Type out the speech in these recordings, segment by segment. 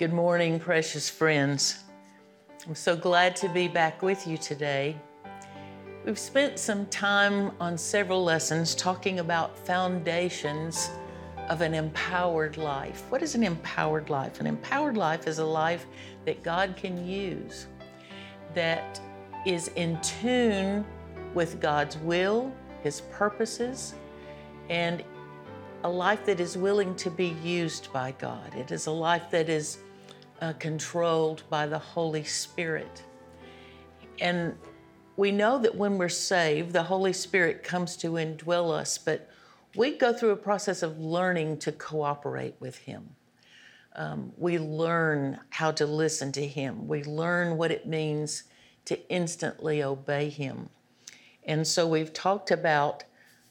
Good morning, precious friends. I'm so glad to be back with you today. We've spent some time on several lessons talking about foundations of an empowered life. What is an empowered life? An empowered life is a life that God can use, that is in tune with God's will, His purposes, and a life that is willing to be used by God. It is a life that is uh, controlled by the Holy Spirit. And we know that when we're saved, the Holy Spirit comes to indwell us, but we go through a process of learning to cooperate with Him. Um, we learn how to listen to Him. We learn what it means to instantly obey Him. And so we've talked about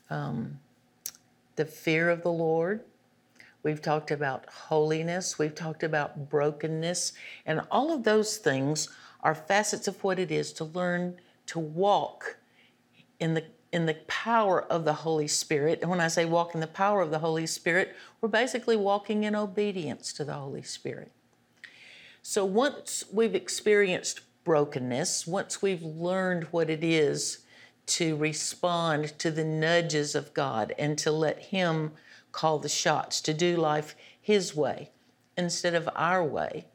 um, the fear of the Lord, We've talked about holiness, we've talked about brokenness, and all of those things are facets of what it is to learn to walk in the in the power of the Holy Spirit. And when I say walk in the power of the Holy Spirit, we're basically walking in obedience to the Holy Spirit. So once we've experienced brokenness, once we've learned what it is to respond to the nudges of God and to let Him call the shots, to do life His way instead of our way,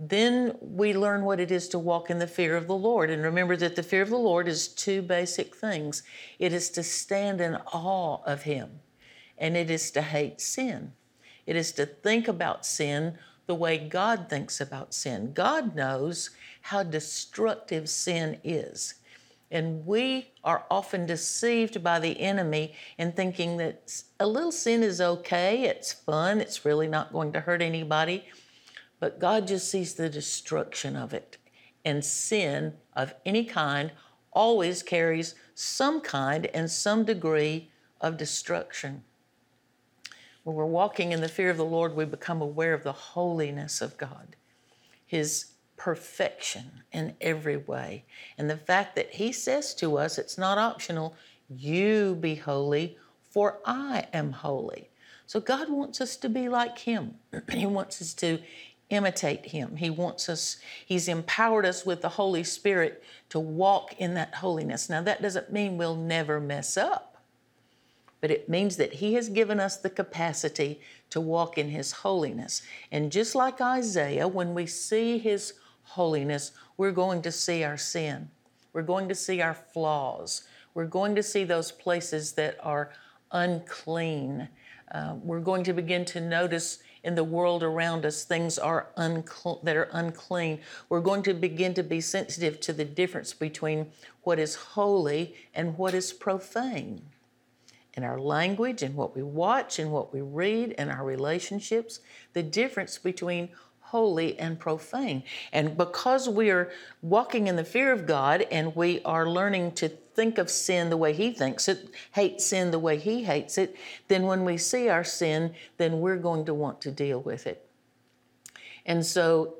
then we learn what it is to walk in the fear of the Lord. And remember that the fear of the Lord is two basic things it is to stand in awe of Him, and it is to hate sin. It is to think about sin the way God thinks about sin. God knows how destructive sin is. And we are often deceived by the enemy in thinking that a little sin is okay, it's fun, it's really not going to hurt anybody. But God just sees the destruction of it. And sin of any kind always carries some kind and some degree of destruction. When we're walking in the fear of the Lord, we become aware of the holiness of God, His perfection in every way. And the fact that He says to us, it's not optional, you be holy, for I am holy. So God wants us to be like Him. he wants us to imitate Him. He wants us, He's empowered us with the Holy Spirit to walk in that holiness. Now, that doesn't mean we'll never mess up but it means that He has given us the capacity to walk in His holiness. And just like Isaiah, when we see His holiness, we're going to see our sin. We're going to see our flaws. We're going to see those places that are unclean. Uh, we're going to begin to notice in the world around us things are uncl- that are unclean. We're going to begin to be sensitive to the difference between what is holy and what is profane. In our language and what we watch and what we read and our relationships, the difference between holy and profane. And because we are walking in the fear of God and we are learning to think of sin the way He thinks it, hate sin the way He hates it, then when we see our sin, then we're going to want to deal with it. And so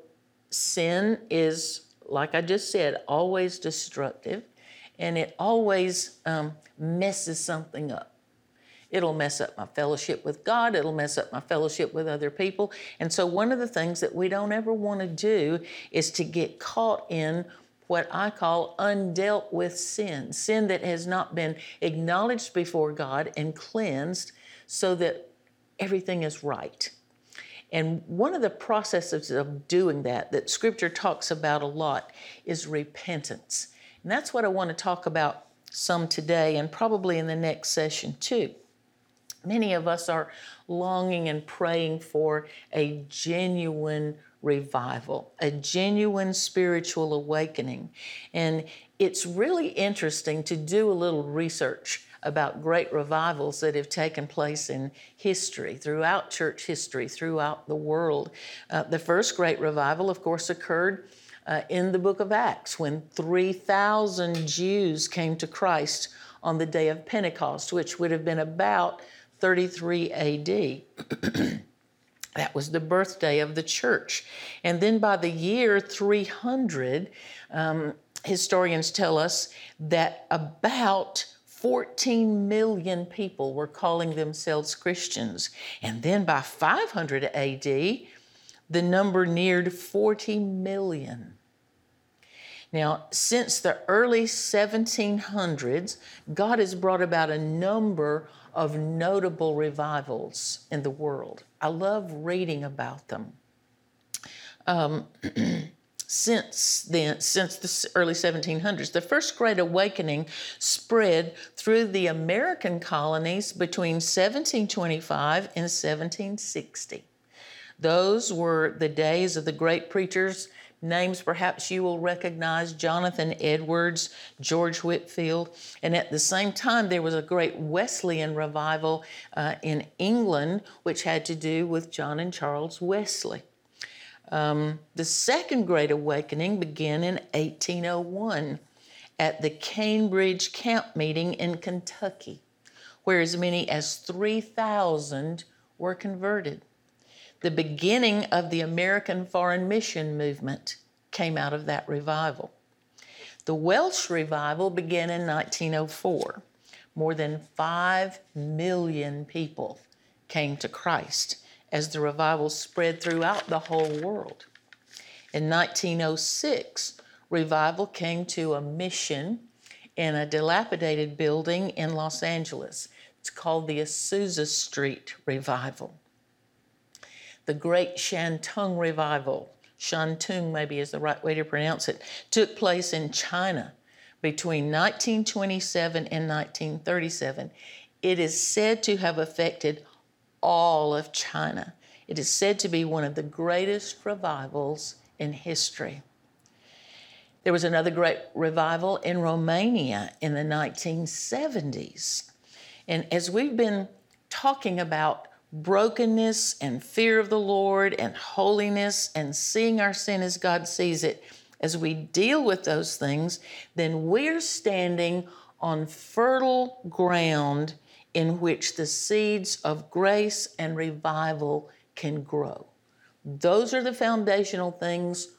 sin is, like I just said, always destructive and it always um, messes something up. It'll mess up my fellowship with God. It'll mess up my fellowship with other people. And so, one of the things that we don't ever want to do is to get caught in what I call undealt with sin, sin that has not been acknowledged before God and cleansed so that everything is right. And one of the processes of doing that, that scripture talks about a lot, is repentance. And that's what I want to talk about some today and probably in the next session too. Many of us are longing and praying for a genuine revival, a genuine spiritual awakening. And it's really interesting to do a little research about great revivals that have taken place in history, throughout church history, throughout the world. Uh, the first great revival, of course, occurred uh, in the book of Acts when 3,000 Jews came to Christ on the day of Pentecost, which would have been about 33 AD. that was the birthday of the church. And then by the year 300, um, historians tell us that about 14 million people were calling themselves Christians. And then by 500 AD, the number neared 40 million. Now, since the early 1700s, God has brought about a number of notable revivals in the world. I love reading about them. Um, since then, since the early 1700s, the First Great Awakening spread through the American colonies between 1725 and 1760. Those were the days of the great preachers Names perhaps you will recognize Jonathan Edwards, George Whitefield. And at the same time, there was a great Wesleyan revival uh, in England, which had to do with John and Charles Wesley. Um, the Second Great Awakening began in 1801 at the Cane Ridge Camp Meeting in Kentucky, where as many as 3,000 were converted. The beginning of the American Foreign Mission Movement came out of that revival. The Welsh revival began in 1904. More than 5 million people came to Christ as the revival spread throughout the whole world. In 1906, revival came to a mission in a dilapidated building in Los Angeles. It's called the Azusa Street Revival the Great Shantung Revival, Shantung maybe is the right way to pronounce it, took place in China between 1927 and 1937. It is said to have affected all of China. It is said to be one of the greatest revivals in history. There was another great revival in Romania in the 1970s. And as we've been talking about brokenness and fear of the Lord and holiness and seeing our sin as God sees it, as we deal with those things, then we're standing on fertile ground in which the seeds of grace and revival can grow. Those are the foundational things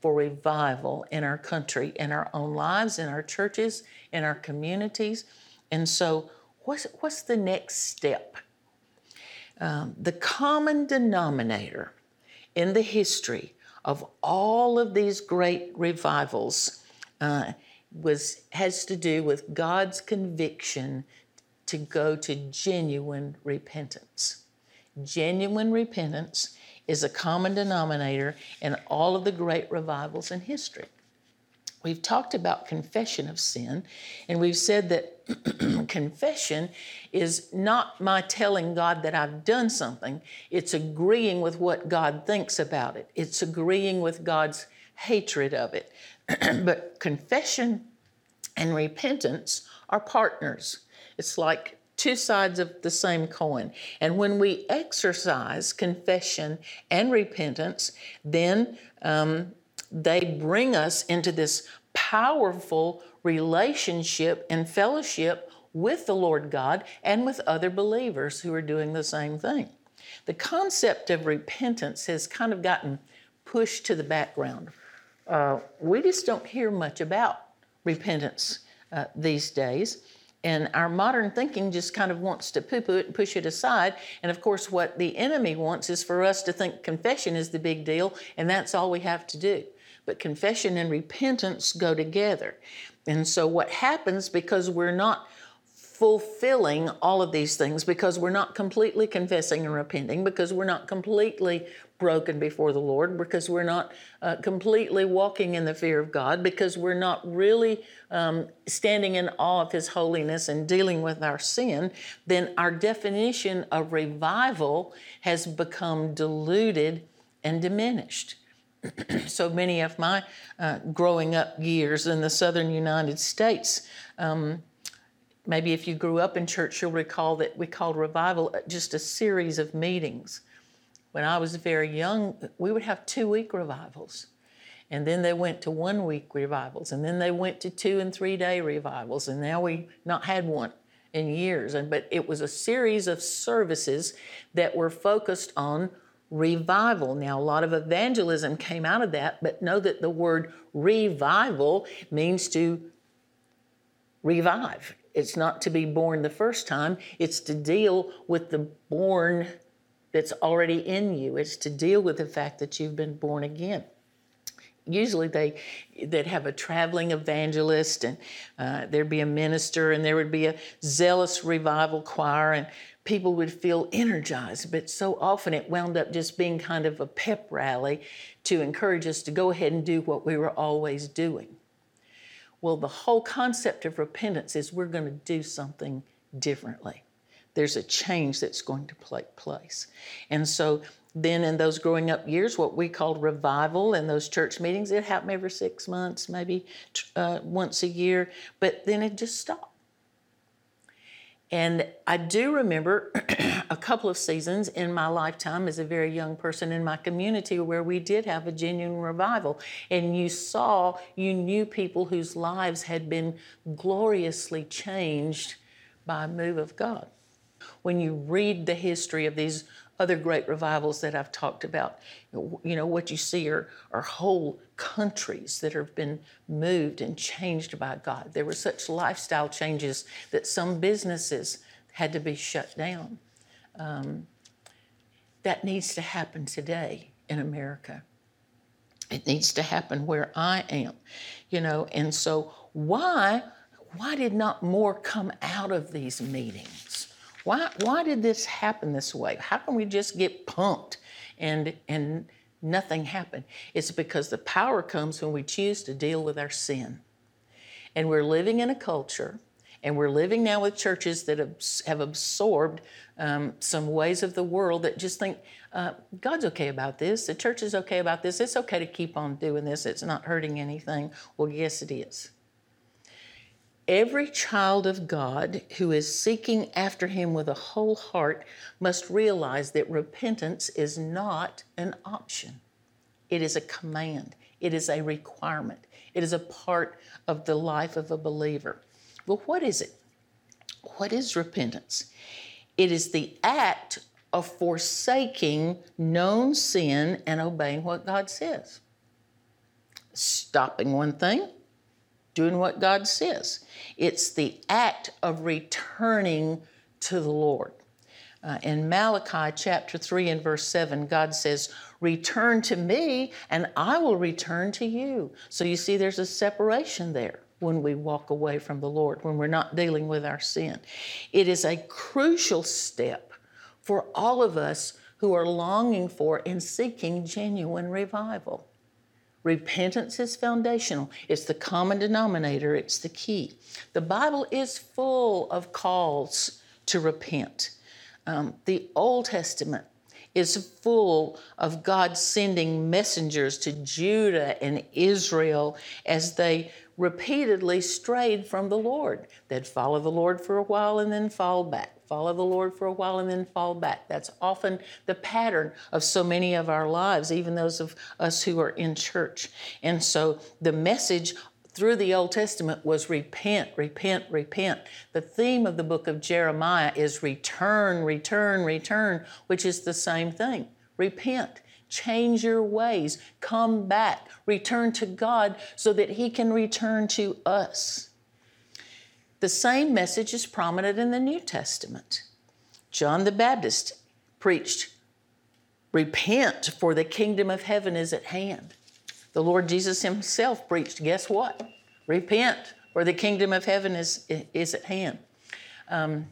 for revival in our country, in our own lives, in our churches, in our communities. And so, what's, what's the next step? Um, the common denominator in the history of all of these great revivals uh, was has to do with God's conviction to go to genuine repentance. Genuine repentance is a common denominator in all of the great revivals in history. We've talked about confession of sin, and we've said that confession is not my telling God that I've done something, it's agreeing with what God thinks about it, it's agreeing with God's hatred of it. but confession and repentance are partners. It's like two sides of the same coin. And when we exercise confession and repentance, then um, they bring us into this powerful relationship and fellowship with the Lord God and with other believers who are doing the same thing. The concept of repentance has kind of gotten pushed to the background. Uh, we just don't hear much about repentance uh, these days. And our modern thinking just kind of wants to poo poo it and push it aside. And of course, what the enemy wants is for us to think confession is the big deal, and that's all we have to do. But confession and repentance go together. And so, what happens because we're not fulfilling all of these things because we're not completely confessing and repenting, because we're not completely broken before the Lord, because we're not uh, completely walking in the fear of God, because we're not really um, standing in awe of His holiness and dealing with our sin, then our definition of revival has become diluted and diminished. So many of my uh, growing up years in the southern United States, um, Maybe if you grew up in church, you'll recall that we called revival uh, just a series of meetings. When I was very young, we would have two week revivals. And then they went to one week revivals. And then they went to two and three day revivals. And now we not had one in years. And but it was a series of services that were focused on revival. Now, a lot of evangelism came out of that, but know that the word revival means to revive. It's not to be born the first time, it's to deal with the born that's already in you. It's to deal with the fact that you've been born again usually they they'd have a traveling evangelist and uh, there'd be a minister and there would be a zealous revival choir and people would feel energized but so often it wound up just being kind of a pep rally to encourage us to go ahead and do what we were always doing. Well the whole concept of repentance is we're going to do something differently. There's a change that's going to take place. And so then in those growing up years, what we called revival in those church meetings, it happened every six months, maybe uh, once a year, but then it just stopped. And I do remember a couple of seasons in my lifetime as a very young person in my community where we did have a genuine revival. And you saw, you knew people whose lives had been gloriously changed by a move of God. When you read the history of these other great revivals that I've talked about. You know, what you see are, are whole countries that have been moved and changed by God. There were such lifestyle changes that some businesses had to be shut down. Um, that needs to happen today in America. It needs to happen where I am, you know, and so why why did not more come out of these meetings? Why, why did this happen this way? How can we just get pumped and, and nothing happen? It's because the power comes when we choose to deal with our sin. And we're living in a culture, and we're living now with churches that have absorbed um, some ways of the world that just think uh, God's okay about this, the church is okay about this, it's okay to keep on doing this, it's not hurting anything. Well, yes, it is. Every child of God who is seeking after Him with a whole heart must realize that repentance is not an option. It is a command, it is a requirement, it is a part of the life of a believer. Well, what is it? What is repentance? It is the act of forsaking known sin and obeying what God says. Stopping one thing doing what God says. It's the act of returning to the Lord. Uh, in Malachi chapter 3 and verse 7, God says, Return to me, and I will return to you. So you see, there's a separation there when we walk away from the Lord, when we're not dealing with our sin. It is a crucial step for all of us who are longing for and seeking genuine revival. Repentance is foundational. It's the common denominator, it's the key. The Bible is full of calls to repent. Um, the Old Testament is full of God sending messengers to Judah and Israel as they repeatedly strayed from the Lord. They'd follow the Lord for a while and then fall back follow the Lord for a while and then fall back. That's often the pattern of so many of our lives, even those of us who are in church. And so the message through the Old Testament was repent, repent, repent. The theme of the book of Jeremiah is return, return, return, which is the same thing. Repent. Change your ways. Come back. Return to God so that He can return to us. The same message is prominent in the New Testament. John the Baptist preached, Repent, for the kingdom of heaven is at hand. The Lord Jesus himself preached, Guess what? Repent, for the kingdom of heaven is, is at hand. Um,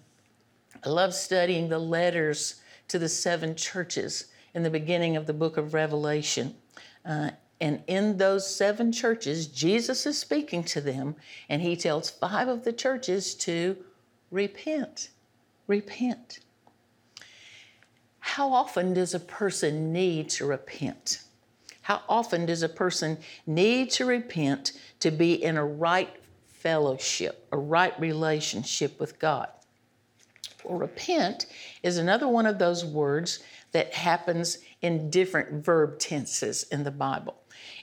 I love studying the letters to the seven churches in the beginning of the book of Revelation. Uh, and in those seven churches, Jesus is speaking to them, and he tells five of the churches to repent. Repent. How often does a person need to repent? How often does a person need to repent to be in a right fellowship, a right relationship with God? Well, repent is another one of those words that happens in different verb tenses in the Bible.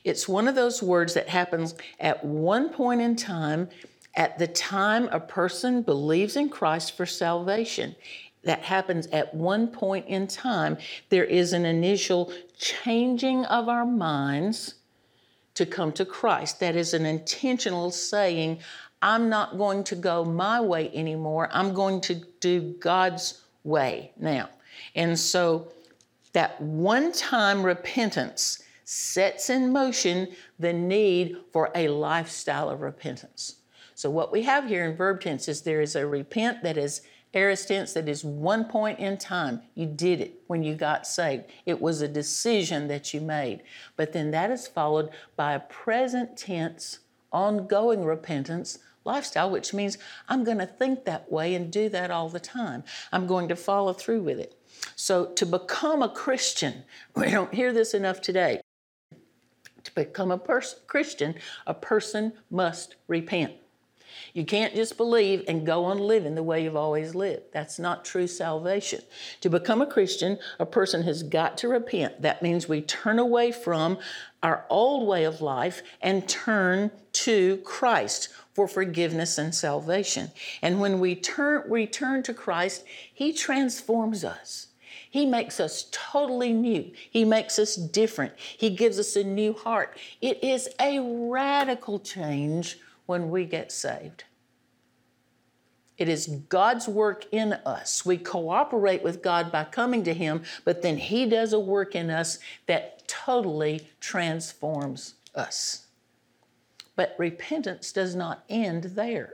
It's one of those words that happens at one point in time, at the time a person believes in Christ for salvation. That happens at one point in time. There is an initial changing of our minds to come to Christ. That is an intentional saying, I'm not going to go my way anymore. I'm going to do God's way now. And so That one time repentance sets in motion the need for a lifestyle of repentance. So, what we have here in verb tense is there is a repent that is aorist tense that is one point in time. You did it when you got saved. It was a decision that you made. But then that is followed by a present tense, ongoing repentance lifestyle, which means I'm going to think that way and do that all the time. I'm going to follow through with it. So, to become a Christian, we don't hear this enough today. To become a pers- Christian, a person must repent. You can't just believe and go on living the way you've always lived. That's not true salvation. To become a Christian, a person has got to repent. That means we turn away from our old way of life and turn to Christ for forgiveness and salvation. And when we turn, return to Christ, He transforms us. He makes us totally new. He makes us different. He gives us a new heart. It is a radical change when we get saved. It is God's work in us. We cooperate with God by coming to Him, but then He does a work in us that totally transforms us. But repentance does not end there.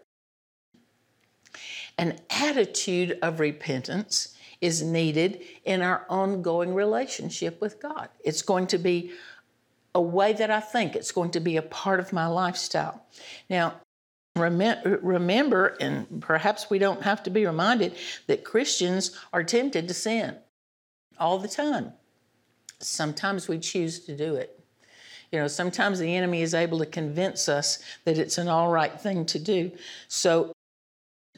An attitude of repentance is needed in our ongoing relationship with God. It's going to be a way that I think, it's going to be a part of my lifestyle. Now, remember, and perhaps we don't have to be reminded, that Christians are tempted to sin all the time. Sometimes we choose to do it. You know, sometimes the enemy is able to convince us that it's an all right thing to do. So,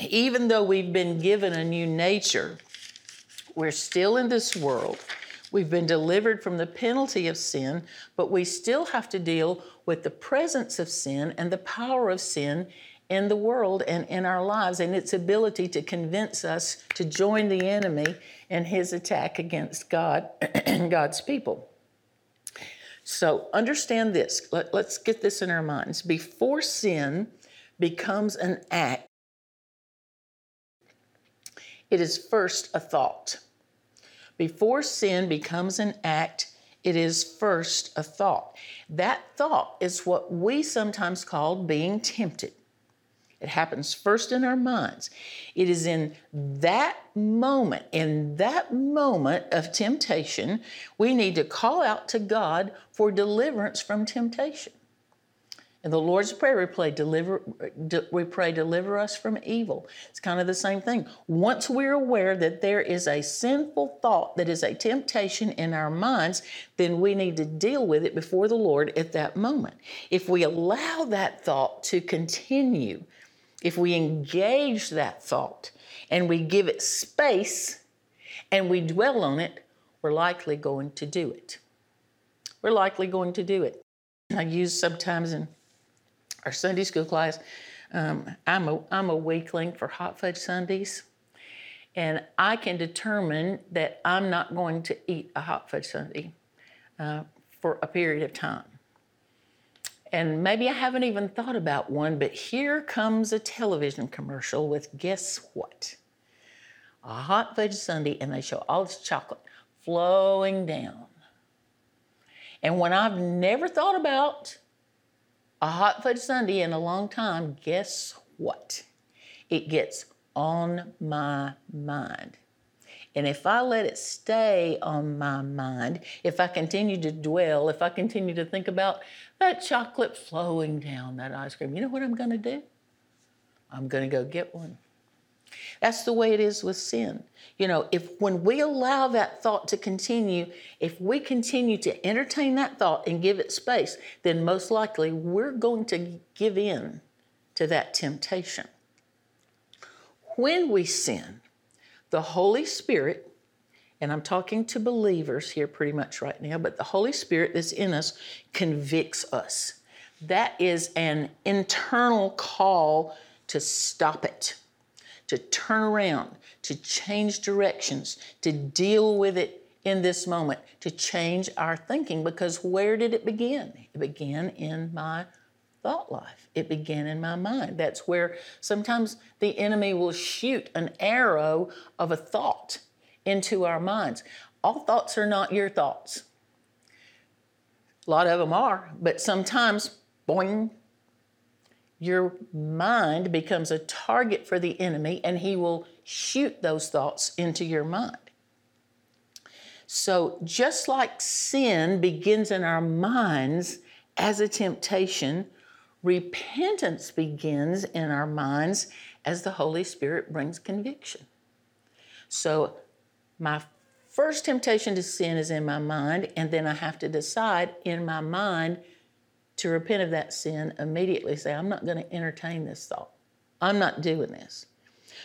even though we've been given a new nature, we're still in this world. We've been delivered from the penalty of sin, but we still have to deal with the presence of sin and the power of sin in the world and in our lives and its ability to convince us to join the enemy in his attack against God and God's people. So understand this. Let, us get this in our minds. Before sin becomes an act, it is first a thought. Before sin becomes an act, it is first a thought. That thought is what we sometimes call being tempted. It happens first in our minds. It is in that moment, in that moment of temptation, we need to call out to God for deliverance from temptation. In the Lord's Prayer, we pray, deliver, we pray, deliver us from evil. It's kind of the same thing. Once we're aware that there is a sinful thought that is a temptation in our minds, then we need to deal with it before the Lord at that moment. If we allow that thought to continue, if we engage that thought and we give it space and we dwell on it, we're likely going to do it. We're likely going to do it. I use sometimes in our sundae school class, um, I'm, a, I'm a weakling for hot fudge sundaes. And I can determine that I'm not going to eat a hot fudge Sunday uh, for a period of time. And maybe I haven't even thought about one, but here comes a television commercial with guess what? A hot fudge sundae, and they show all this chocolate flowing down. And when I've never thought about a hot fudge sundae in a long time, guess what? It gets on my mind. And if I let it stay on my mind, if I continue to dwell, if I continue to think about that chocolate flowing down that ice cream, you know what I'm going to do? I'm going to go get one. That's the way it is with sin. You know, if when we allow that thought to continue, if we continue to entertain that thought and give it space, then most likely we're going to give in to that temptation. When we sin, the Holy Spirit, and I'm talking to believers here pretty much right now, but the Holy Spirit that's in us convicts us. That is an internal call to stop it, to turn around, to change directions, to deal with it in this moment, to change our thinking. Because where did it begin? It began in my thought life. It began in my mind. That's where sometimes the enemy will shoot an arrow of a thought into our minds. all thoughts are not your thoughts. A lot of them are, but sometimes, boing, your mind becomes a target for the enemy and he will shoot those thoughts into your mind. So, just like sin begins in our minds as a temptation, repentance begins in our minds as the Holy Spirit brings conviction. So, my first temptation to sin is in my mind, and then I have to decide in my mind to repent of that sin immediately. Say, I'm not going to entertain this thought. I'm not doing this.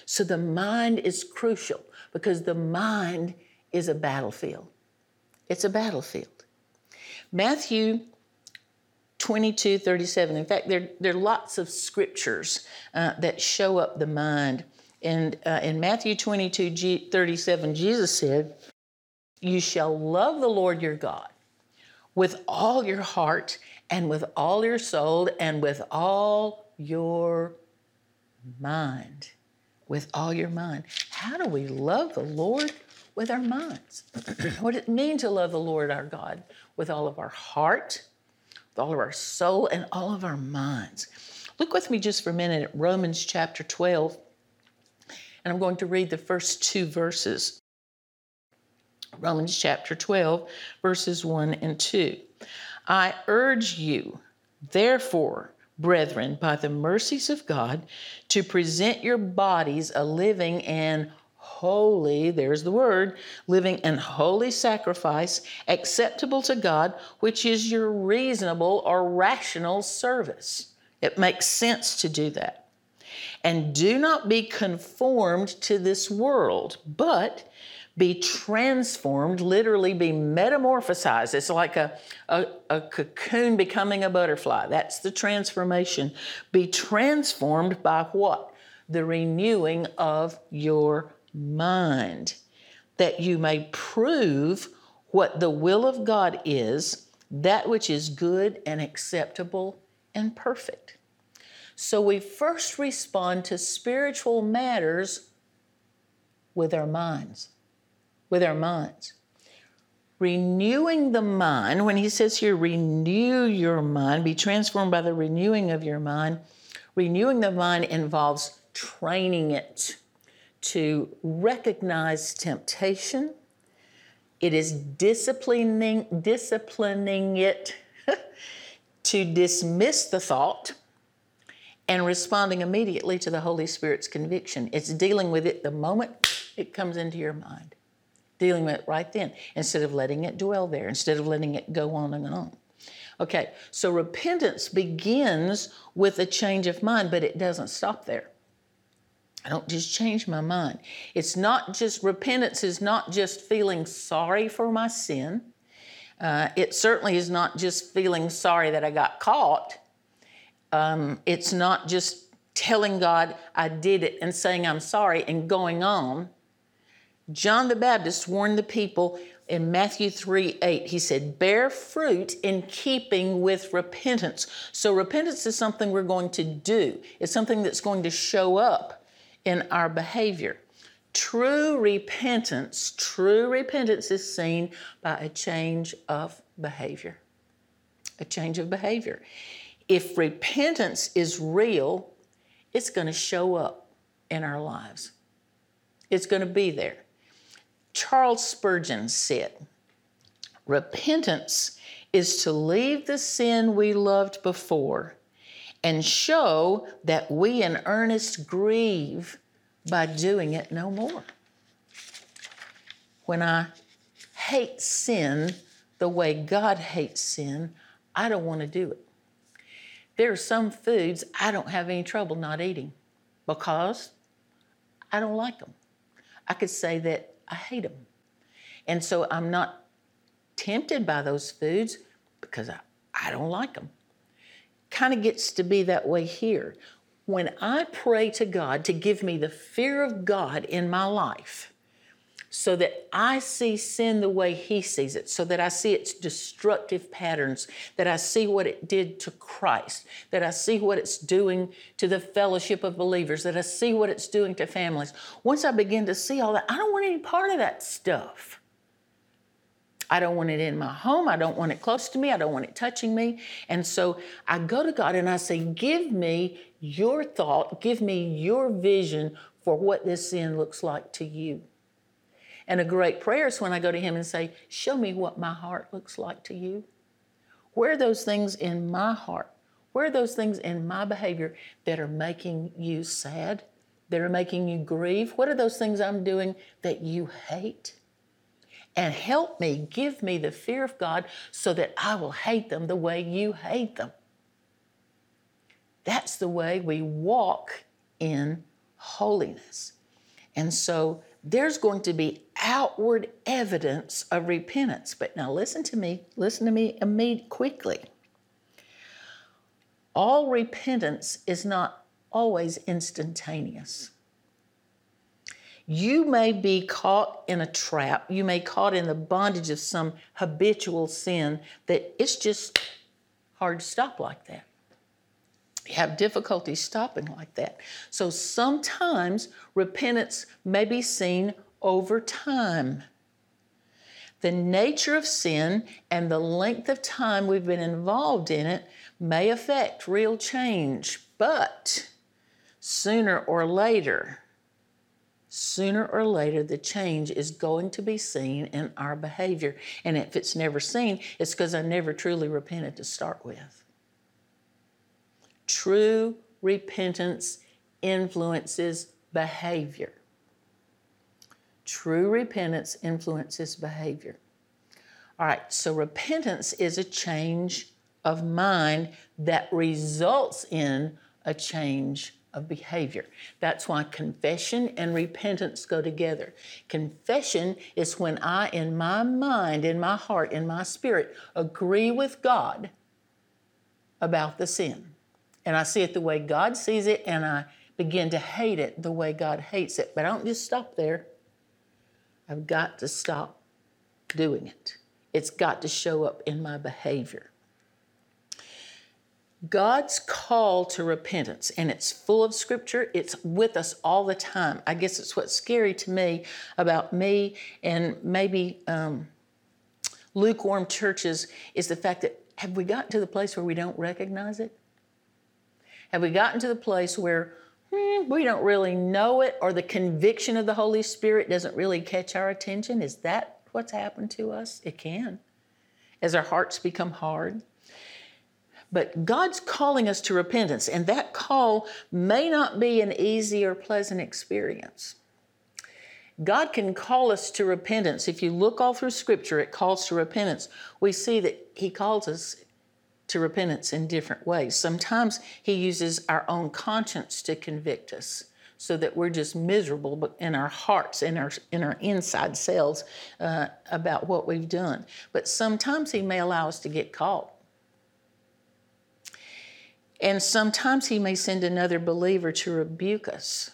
So, the mind is crucial because the mind is a battlefield. It's a battlefield. Matthew 22, 37. In fact, there, there are lots of scriptures uh, that show up the mind. And uh, in Matthew 22, G, 37, Jesus said, You shall love the Lord your God with all your heart and with all your soul and with all your mind. With all your mind. How do we love the Lord? with our minds. what does it means to love the Lord our God with all of our heart, with all of our soul, and all of our minds. Look with me just for a minute at Romans chapter 12, and I'm going to read the first two verses. Romans chapter 12, verses 1 and 2. I urge you, therefore, brethren, by the mercies of God, to present your bodies a living and holy, there's the word, living an holy sacrifice acceptable to God, which is your reasonable or rational service. It makes sense to do that. And do not be conformed to this world, but be transformed, literally be metamorphosized. It's like a, a, a, cocoon becoming a butterfly. That's the transformation. Be transformed by what? The renewing of your mind, that you may prove what the will of God is, that which is good and acceptable and perfect. So we first respond to spiritual matters with our minds. With our minds. Renewing the mind, when he says here, renew your mind, be transformed by the renewing of your mind, renewing the mind involves training it to recognize temptation. It is disciplining, disciplining it to dismiss the thought and responding immediately to the Holy Spirit's conviction. It's dealing with it the moment it comes into your mind, dealing with it right then, instead of letting it dwell there, instead of letting it go on and on. Okay, so repentance begins with a change of mind, but it doesn't stop there. I don't just change my mind. It's not just, repentance is not just feeling sorry for my sin. Uh, it certainly is not just feeling sorry that I got caught. Um, it's not just telling God I did it and saying I'm sorry and going on. John the Baptist warned the people in Matthew 3 8, he said, Bear fruit in keeping with repentance. So, repentance is something we're going to do, it's something that's going to show up in our behavior. True repentance, true repentance is seen by a change of behavior. A change of behavior. If repentance is real, it's going to show up in our lives. It's going to be there. Charles Spurgeon said, Repentance is to leave the sin we loved before and show that we in earnest grieve by doing it no more. When I hate sin the way God hates sin, I don't want to do it. There are some foods I don't have any trouble not eating because I don't like them. I could say that I hate them. And so I'm not tempted by those foods because I, I don't like them kind of gets to be that way here. When I pray to God to give me the fear of God in my life, so that I see sin the way He sees it, so that I see its destructive patterns, that I see what it did to Christ, that I see what it's doing to the fellowship of believers, that I see what it's doing to families. Once I begin to see all that, I don't want any part of that stuff. I don't want it in my home. I don't want it close to me. I don't want it touching me. And so I go to God and I say, Give me your thought, give me your vision for what this sin looks like to you. And a great prayer is when I go to Him and say, Show me what my heart looks like to you. Where are those things in my heart? Where are those things in my behavior that are making you sad, that are making you grieve? What are those things I'm doing that you hate? And help me, give me the fear of God so that I will hate them the way you hate them. That's the way we walk in holiness. And so there's going to be outward evidence of repentance. But now listen to me, listen to me immediately quickly. All repentance is not always instantaneous. You may be caught in a trap. You may caught in the bondage of some habitual sin that it's just hard to stop like that. You have difficulty stopping like that. So sometimes repentance may be seen over time. The nature of sin and the length of time we've been involved in it may affect real change, but sooner or later, sooner or later, the change is going to be seen in our behavior. And if it's never seen, it's because I never truly repented to start with. True repentance influences behavior. True repentance influences behavior. All right, so repentance is a change of mind that results in a change of behavior. That's why confession and repentance go together. Confession is when I, in my mind, in my heart, in my spirit, agree with God about the sin. And I see it the way God sees it, and I begin to hate it the way God hates it. But I don't just stop there. I've got to stop doing it. It's got to show up in my behavior. God's call to repentance, and it's full of scripture, it's with us all the time. I guess it's what's scary to me about me and maybe um, lukewarm churches is the fact that have we gotten to the place where we don't recognize it? Have we gotten to the place where hmm, we don't really know it or the conviction of the Holy Spirit doesn't really catch our attention? Is that what's happened to us? It can. As our hearts become hard. But God's calling us to repentance, and that call may not be an easy or pleasant experience. God can call us to repentance. If you look all through Scripture, it calls to repentance. We see that He calls us to repentance in different ways. Sometimes He uses our own conscience to convict us so that we're just miserable in our hearts in our in our inside selves uh, about what we've done but sometimes he may allow us to get caught and sometimes he may send another believer to rebuke us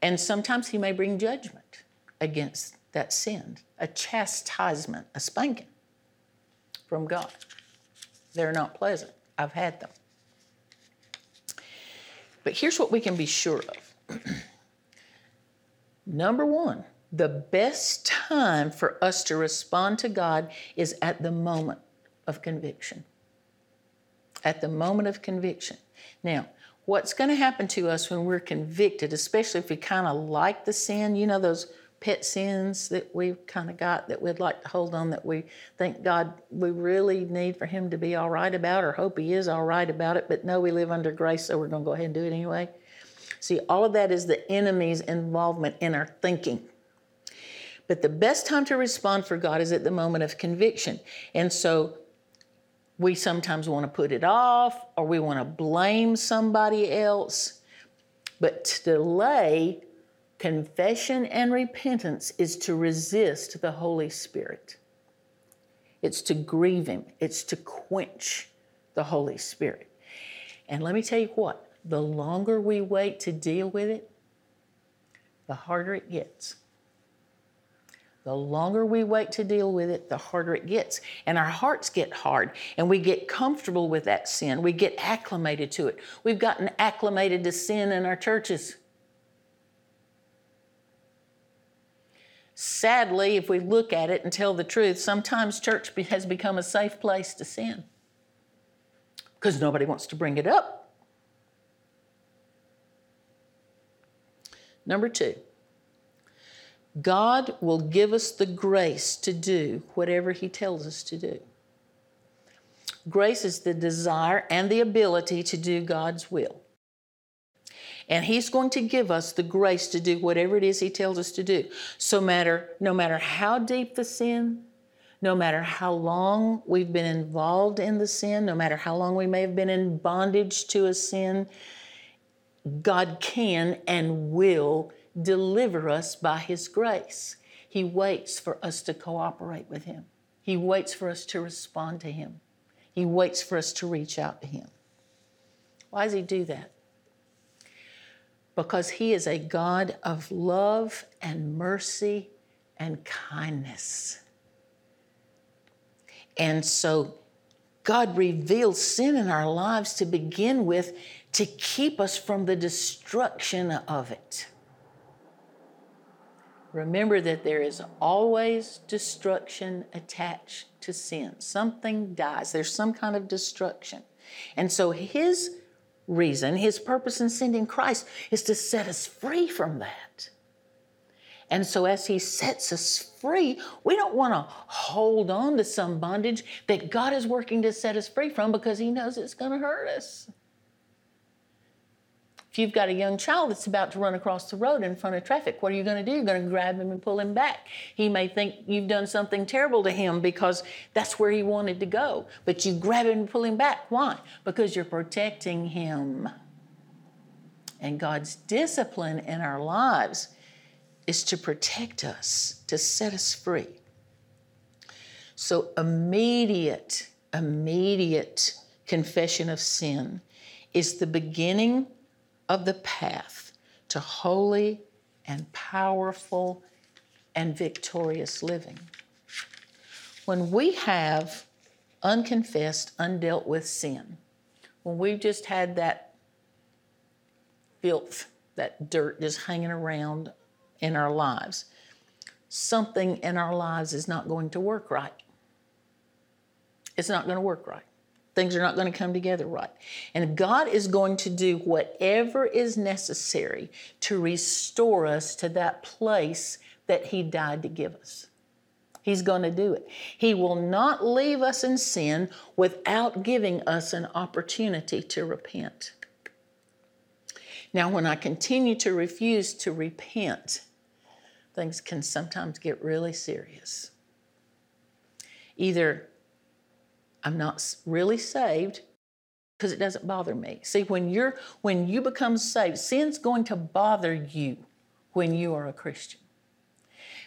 and sometimes he may bring judgment against that sin a chastisement a spanking from God. They're not pleasant. I've had them. But here's what we can be sure of. Number one, the best time for us to respond to God is at the moment of conviction. At the moment of conviction. Now, what's going to happen to us when we're convicted, especially if we kind of like the sin, you know, those pet sins that we've kind of got that we'd like to hold on that we think God, we really need for Him to be all right about or hope He is all right about it, but no, we live under grace, so we're going to go ahead and do it anyway. See, all of that is the enemy's involvement in our thinking. But the best time to respond for God is at the moment of conviction. And so we sometimes want to put it off or we want to blame somebody else. But to delay Confession and repentance is to resist the Holy Spirit. It's to grieve Him, it's to quench the Holy Spirit. And let me tell you what the longer we wait to deal with it, the harder it gets. The longer we wait to deal with it, the harder it gets. And our hearts get hard and we get comfortable with that sin. We get acclimated to it. We've gotten acclimated to sin in our churches. sadly, if we look at it and tell the truth, sometimes church has become a safe place to sin because nobody wants to bring it up. Number two, God will give us the grace to do whatever He tells us to do. Grace is the desire and the ability to do God's will. And He's going to give us the grace to do whatever it is He tells us to do. So matter, no matter how deep the sin, no matter how long we've been involved in the sin, no matter how long we may have been in bondage to a sin, God can and will deliver us by His grace. He waits for us to cooperate with Him, He waits for us to respond to Him, He waits for us to reach out to Him. Why does He do that? Because He is a God of love and mercy and kindness. And so God reveals sin in our lives to begin with to keep us from the destruction of it. Remember that there is always destruction attached to sin. Something dies, there's some kind of destruction. And so his reason, his purpose in sending Christ is to set us free from that. And so, as He sets us free, we don't want to hold on to some bondage that God is working to set us free from because He knows it's going to hurt us. You've got a young child that's about to run across the road in front of traffic, what are you going to do? You're going to grab him and pull him back. He may think you've done something terrible to him because that's where he wanted to go. But you grab him and pull him back. Why? Because you're protecting him. And God's discipline in our lives is to protect us, to set us free. So, immediate, immediate confession of sin is the beginning of the path to holy and powerful and victorious living. When we have unconfessed, undealt with sin, when we've just had that filth, that dirt just hanging around in our lives, something in our lives is not going to work right. It's not going to work right. Things are not going to come together right. And God is going to do whatever is necessary to restore us to that place that He died to give us. He's going to do it. He will not leave us in sin without giving us an opportunity to repent. Now, when I continue to refuse to repent, things can sometimes get really serious. Either I'm not really saved because it doesn't bother me. See, when you're when you become saved, sin's going to bother you when you are a Christian.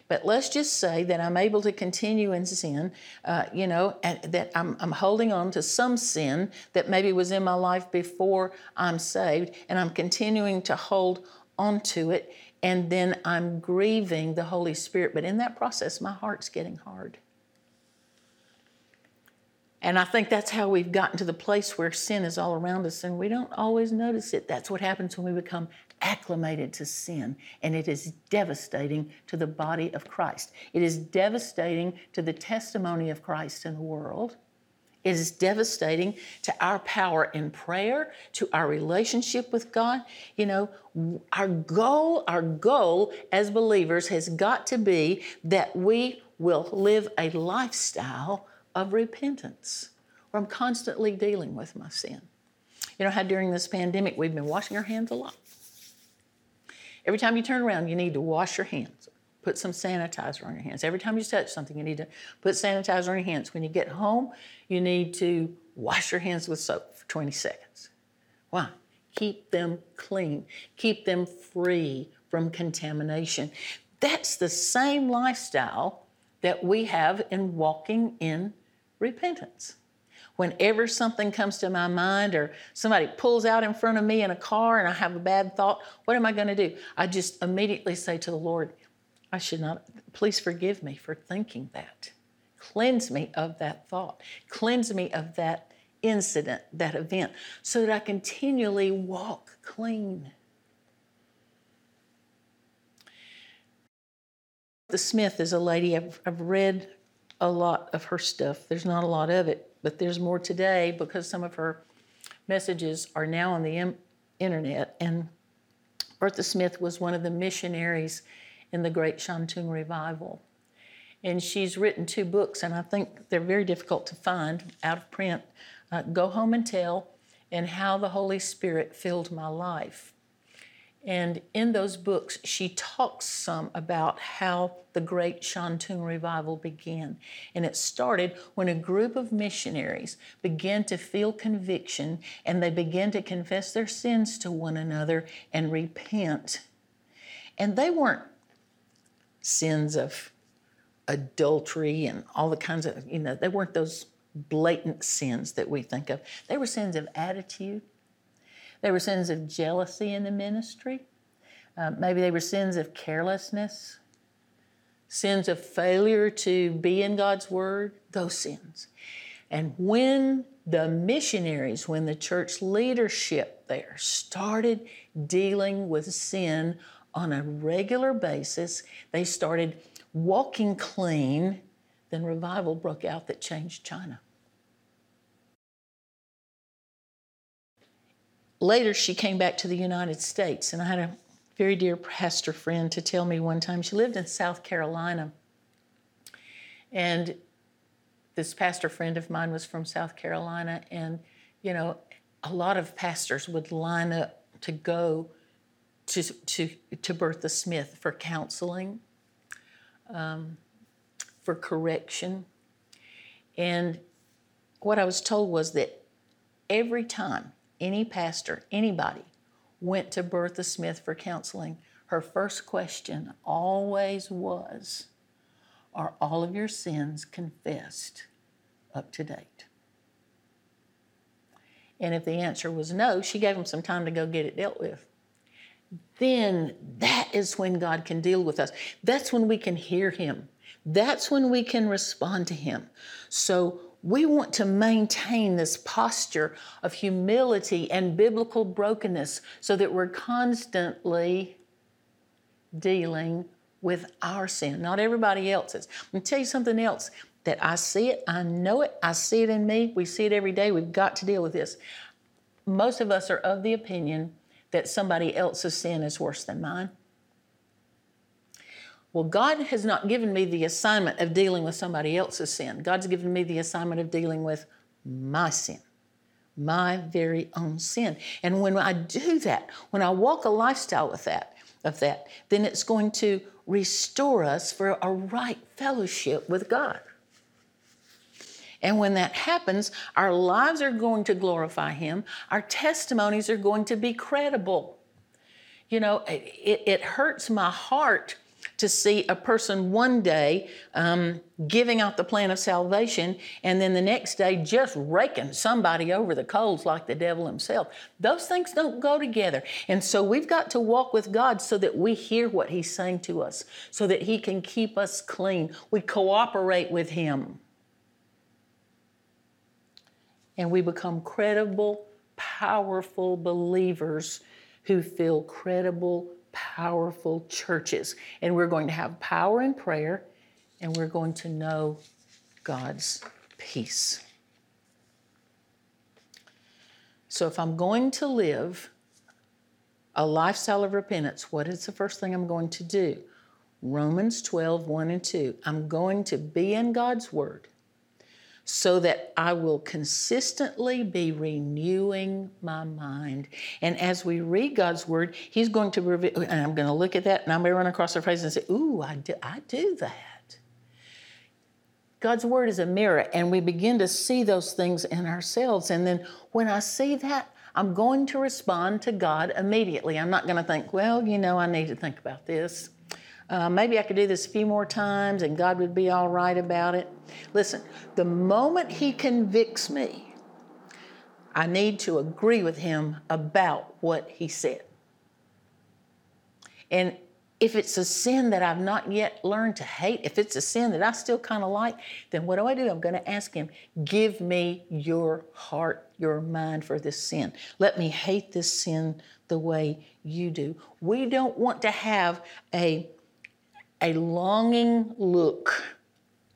But let's just say that I'm able to continue in sin, uh, you know, and that I'm, I'm holding on to some sin that maybe was in my life before I'm saved, and I'm continuing to hold on to it, and then I'm grieving the Holy Spirit. But in that process, my heart's getting hard. And I think that's how we've gotten to the place where sin is all around us and we don't always notice it. That's what happens when we become acclimated to sin. And it is devastating to the body of Christ. It is devastating to the testimony of Christ in the world. It is devastating to our power in prayer, to our relationship with God. You know, our goal, our goal as believers has got to be that we will live a lifestyle of repentance, where I'm constantly dealing with my sin. You know how during this pandemic we've been washing our hands a lot? Every time you turn around, you need to wash your hands. Put some sanitizer on your hands. Every time you touch something, you need to put sanitizer on your hands. When you get home, you need to wash your hands with soap for 20 seconds. Why? Keep them clean, keep them free from contamination. That's the same lifestyle that we have in walking in repentance. Whenever something comes to my mind or somebody pulls out in front of me in a car and I have a bad thought, what am I going to do? I just immediately say to the Lord, I should not, please forgive me for thinking that. Cleanse me of that thought. Cleanse me of that incident, that event, so that I continually walk clean. The Smith is a lady, I've, I've read a lot of her stuff. There's not a lot of it, but there's more today because some of her messages are now on the internet. And Bertha Smith was one of the missionaries in the Great Shantung Revival. And she's written two books, and I think they're very difficult to find out of print uh, Go Home and Tell, and How the Holy Spirit Filled My Life. And in those books, she talks some about how the Great Shantung Revival began. And it started when a group of missionaries began to feel conviction and they began to confess their sins to one another and repent. And they weren't sins of adultery and all the kinds of, you know, they weren't those blatant sins that we think of. They were sins of attitude. They were sins of jealousy in the ministry. Uh, maybe they were sins of carelessness, sins of failure to be in God's Word, those sins. And when the missionaries, when the church leadership there started dealing with sin on a regular basis, they started walking clean, then revival broke out that changed China. Later, she came back to the United States, and I had a very dear pastor friend to tell me one time she lived in South Carolina. And this pastor friend of mine was from South Carolina, and you know, a lot of pastors would line up to go to, to, to Bertha Smith for counseling um, for correction. And what I was told was that every time any pastor, anybody, went to Bertha Smith for counseling, her first question always was Are all of your sins confessed up to date? And if the answer was no, she gave them some time to go get it dealt with then that is when God can deal with us. That's when we can hear Him. That's when we can respond to Him. So we want to maintain this posture of humility and biblical brokenness so that we're constantly dealing with our sin, not everybody else's. I'm going to tell you something else that I see it, I know it, I see it in me, we see it every day. We've got to deal with this. Most of us are of the opinion that somebody else's sin is worse than mine? Well, God has not given me the assignment of dealing with somebody else's sin. God's given me the assignment of dealing with my sin, my very own sin. And when I do that, when I walk a lifestyle with that, of that, then it's going to restore us for a right fellowship with God. And when that happens, our lives are going to glorify Him, our testimonies are going to be credible. You know, it, it hurts my heart to see a person one day um, giving out the plan of salvation and then the next day just raking somebody over the coals like the devil himself. Those things don't go together. And so we've got to walk with God so that we hear what He's saying to us, so that He can keep us clean. We cooperate with Him and we become credible, powerful believers who feel credible, powerful churches. And we're going to have power in prayer and we're going to know God's peace. So, if I'm going to live a lifestyle of repentance, what is the first thing I'm going to do? Romans 12, 1 and 2. I'm going to be in God's Word so that I will consistently be renewing my mind. And as we read God's word, He's going to reveal, and I'm going to look at that and I may run across a phrase and say, Ooh, I do, I do that. God's word is a mirror, and we begin to see those things in ourselves. And then when I see that, I'm going to respond to God immediately. I'm not going to think, well, you know, I need to think about this. Uh, maybe I could do this a few more times and God would be all right about it. Listen, the moment He convicts me, I need to agree with Him about what He said. And if it's a sin that I've not yet learned to hate, if it's a sin that I still kind of like, then what do I do? I'm going to ask Him, give me your heart, your mind for this sin. Let me hate this sin the way you do. We don't want to have a a longing look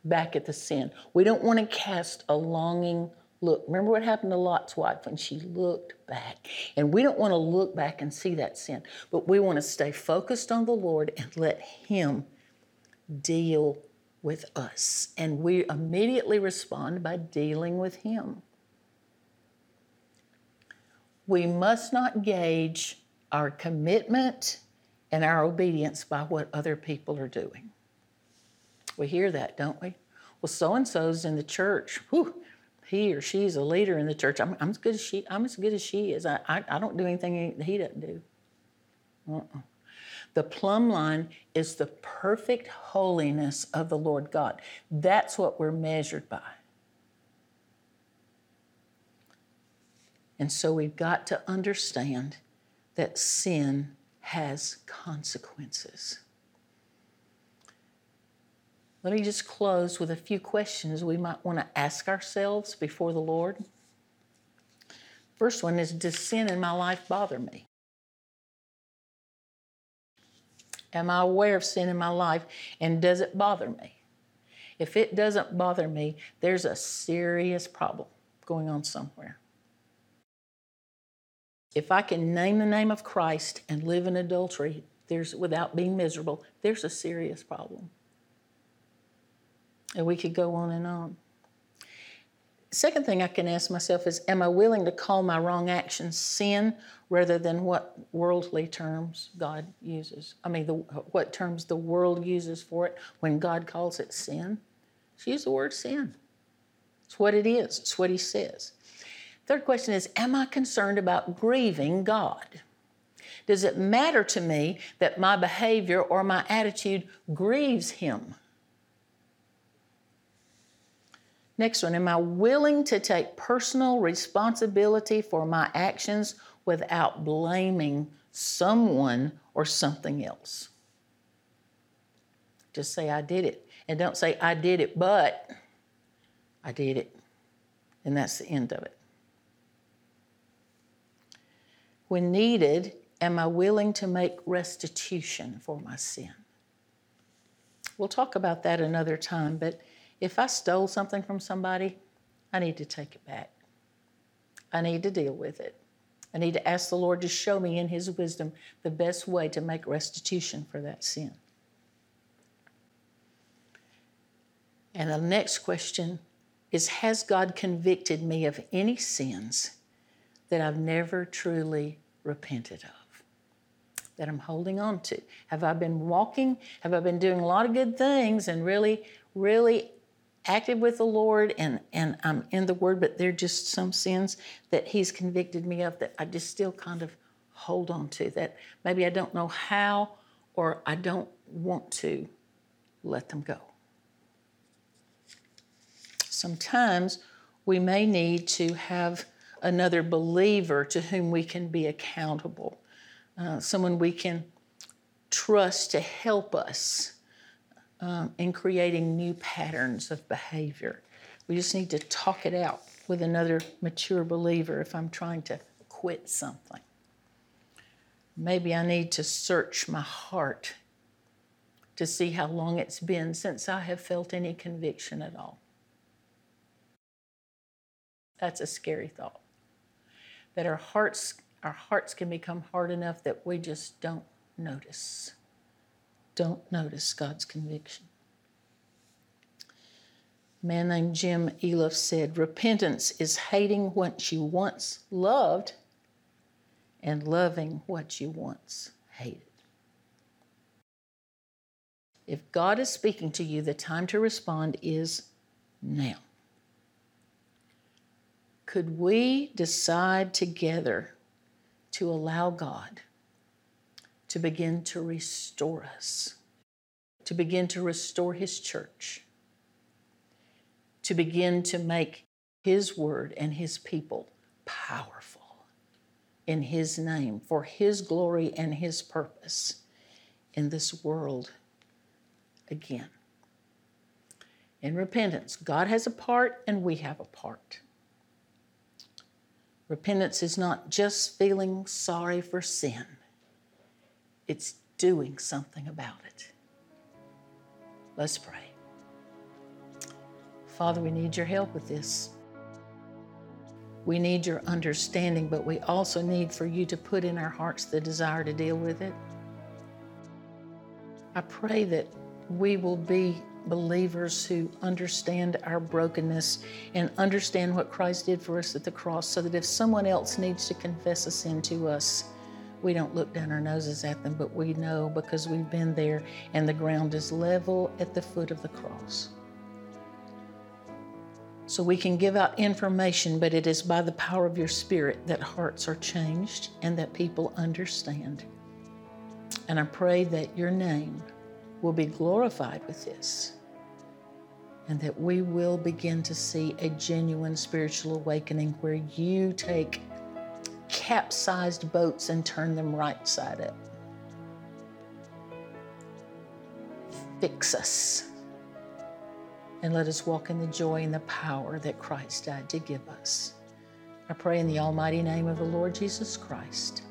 back at the sin. We don't want to cast a longing look. Remember what happened to Lot's wife when she looked back? And we don't want to look back and see that sin, but we want to stay focused on the Lord and let Him deal with us. And we immediately respond by dealing with Him. We must not gauge our commitment and our obedience by what other people are doing. We hear that, don't we? Well, so and so's in the church. Whew, he or she's a leader in the church. I'm, I'm as good as she. I'm as good as she is. I, I, I don't do anything he doesn't do. Uh-uh. The plumb line is the perfect holiness of the Lord God. That's what we're measured by. And so we've got to understand that sin has consequences. Let me just close with a few questions we might want to ask ourselves before the Lord. First one is Does sin in my life bother me? Am I aware of sin in my life and does it bother me? If it doesn't bother me, there's a serious problem going on somewhere. If I can name the name of Christ and live in adultery, there's without being miserable, there's a serious problem. And we could go on and on. Second thing I can ask myself is Am I willing to call my wrong actions sin rather than what worldly terms God uses? I mean, the, what terms the world uses for it when God calls it sin? Just use the word sin. It's what it is, it's what He says. Third question is Am I concerned about grieving God? Does it matter to me that my behavior or my attitude grieves Him? Next one, am I willing to take personal responsibility for my actions without blaming someone or something else? Just say, I did it. And don't say, I did it, but I did it. And that's the end of it. When needed, am I willing to make restitution for my sin? We'll talk about that another time, but if I stole something from somebody, I need to take it back. I need to deal with it. I need to ask the Lord to show me in His wisdom the best way to make restitution for that sin. And the next question is Has God convicted me of any sins that I've never truly repented of? That I'm holding on to? Have I been walking? Have I been doing a lot of good things and really, really active with the Lord and, and I'm in the Word, but there are just some sins that He's convicted me of that I just still kind of hold on to, that maybe I don't know how or I don't want to let them go. Sometimes we may need to have another believer to whom we can be accountable, uh, someone we can trust to help us um, in creating new patterns of behavior. We just need to talk it out with another mature believer if I'm trying to quit something. Maybe I need to search my heart to see how long it's been since I have felt any conviction at all. That's a scary thought. That our hearts, our hearts can become hard enough that we just don't notice don't notice God's conviction. A man named Jim Elliff said, Repentance is hating what you once loved and loving what you once hated. If God is speaking to you, the time to respond is now. Could we decide together to allow God to begin to restore us, to begin to restore His church, to begin to make His word and His people powerful in His name for His glory and His purpose in this world again. In repentance, God has a part and we have a part. Repentance is not just feeling sorry for sin it's doing something about it. Let's pray. Father, we need your help with this. We need your understanding, but we also need for you to put in our hearts the desire to deal with it. I pray that we will be believers who understand our brokenness and understand what Christ did for us at the cross so that if someone else needs to confess a sin to us, we don't look down our noses at them, but we know because we've been there and the ground is level at the foot of the cross. So we can give out information, but it is by the power of your Spirit that hearts are changed and that people understand. And I pray that your name will be glorified with this and that we will begin to see a genuine spiritual awakening where you take capsized boats and turn them right side up. Fix us and let us walk in the joy and the power that Christ died to give us. I pray in the almighty name of the Lord Jesus Christ.